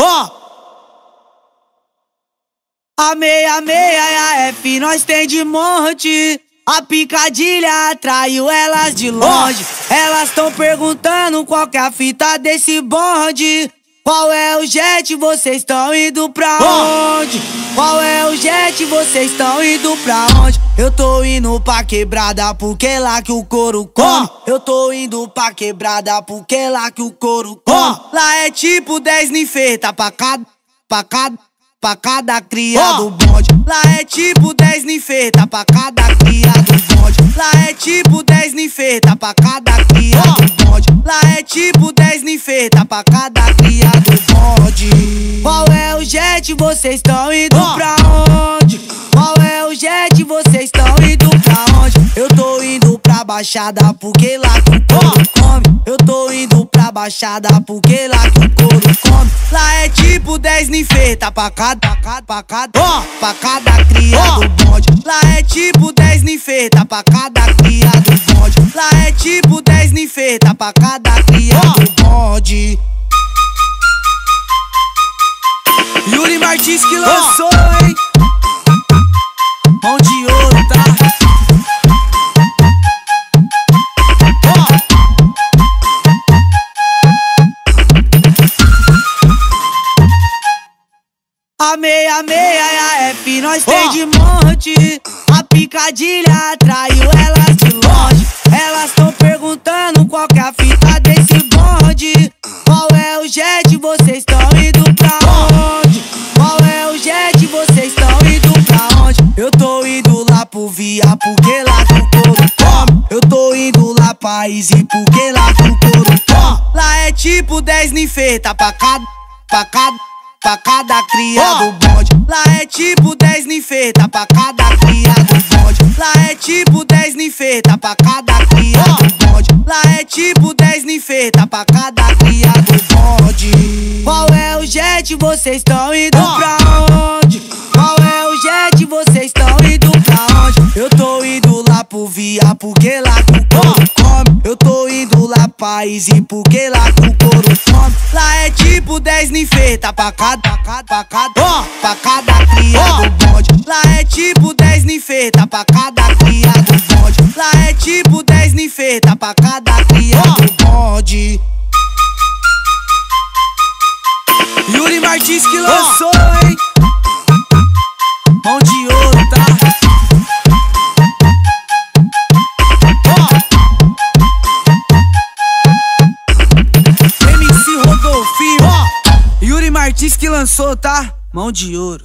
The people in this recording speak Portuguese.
Ó! A meia meia e a F nós tem de monte. A picadilha atraiu elas de longe. Elas tão perguntando qual que é a fita desse bonde. Qual é o jet, vocês estão indo pra onde? É jet, vocês estão indo pra onde? Eu tô indo pra quebrada porque lá que o couro come. Eu tô indo pra quebrada porque lá que o couro come. Lá é tipo 10 ninfeta pra cada, pra cada, pra cada cria do bonde. Lá é tipo 10 ninfeta pra cada cria do bonde. Lá é tipo 10 ninfeta pra cada cria do bonde. Lá é tipo 10 ninfeta pra cada cria do bonde. Qual é o jet, vocês estão indo pra onde? Baixada porque lá que o couro come. Eu tô indo pra baixada porque lá que o couro come. Lá é tipo 10 ninfeta pra cada, pra cada, pra cada, pra cada cria do bonde. Lá é tipo 10 ninfeta pra cada cria do bonde. Lá é tipo 10 ninfeta pra cada cria do bonde. Yuri Martins que lançou, hein? A meia meia e a F nós tem de monte. A picadilha atraiu elas de longe. Elas tão perguntando qual que é a fita desse bonde. Qual é o jet, vocês estão indo pra onde? Qual é o jet, vocês estão indo pra onde? Eu tô indo lá pro Via porque lá que o couro come. Eu tô indo lá pra Easy porque lá que o couro come. Lá é tipo 10 ninfeta pra cada, pra cada, pra cada cria do. Lá é tipo 10 ninfeta pra cada cria do. Lá é tipo 10 ninfeta pra cada cria do. Lá é tipo 10 ninfeta pra cada cria do. Qual é o jet, vocês estão indo pra onde? Qual é o jet, vocês estão indo pra onde? Eu tô indo lá pro Via porque lá couro come. Eu tô pra Easy porque lá que o couro come. Lá é tipo 10 ninfeta pra cada, pra cada, pra cada, pra cada cria do bonde. Lá é tipo 10 ninfeta pra cada cria do bonde. Lá é tipo 10 ninfeta pra cada cria do bonde. Yuri Martins que lançou, hein? Martins que lançou, tá? Mão de ouro.